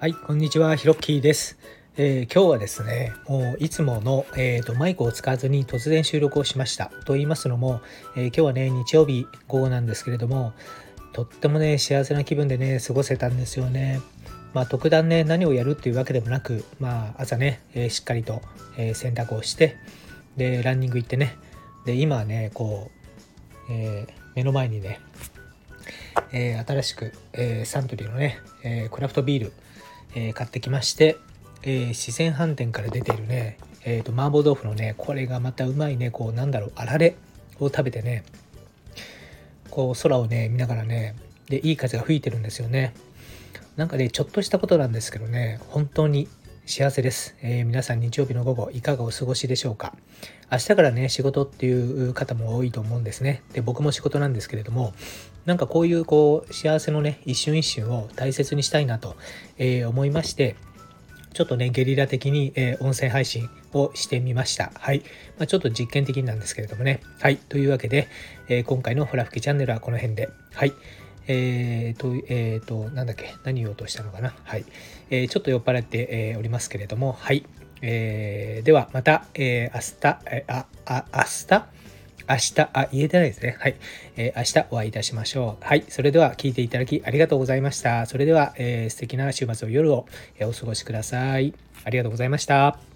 はい、こんにちは、ひろっきーです。えー今日はですね、もういつもの、えーとマイクを使わずに突然収録をしました。と言いますのも、えー今日はね、日曜日午後なんですけれども、とってもね、幸せな気分でね、過ごせたんですよね。まあ、特段ね、何をやるっていうわけでもなく、まあ、朝ね、えーしっかりと、えー洗濯をして、で、ランニング行ってね、で、今はね、こう、え目の前にね、え新しく、えサントリーのね、えクラフトビール、え買ってきまして、えー四川飯店から出ているね、えーと麻婆豆腐のねこれがまたうまいねこうなんだろうあられを食べてねこう空をね見ながらねでいい風が吹いてるんですよね。なんかねちょっとしたことなんですけどね本当に幸せです、えー皆さん日曜日の午後いかがお過ごしでしょうか？明日からね仕事っていう方も多いと思うんですね。で僕も仕事なんですけれどもなんかこういうこう幸せのね一瞬一瞬を大切にしたいなと、えー思いましてちょっとねゲリラ的に、えー音声配信をしてみました。はい、まあ、ちょっと実験的なんですけれどもね。はい。というわけで、えー今回のほら吹きチャンネルはこの辺で。はい。えーと、えーと、なんだっけ、何言おうとしたのかな。はい。えーちょっと酔っ払って、えーおりますけれども、はい。えーでは、また、えー明日、えーあ、あ、明日？明日、あ、言えてないですね。はい。えー明日お会いいたしましょう。はい。それでは、聞いていただきありがとうございました。それでは、えー素敵な週末を夜を、えお過ごしください。ありがとうございました。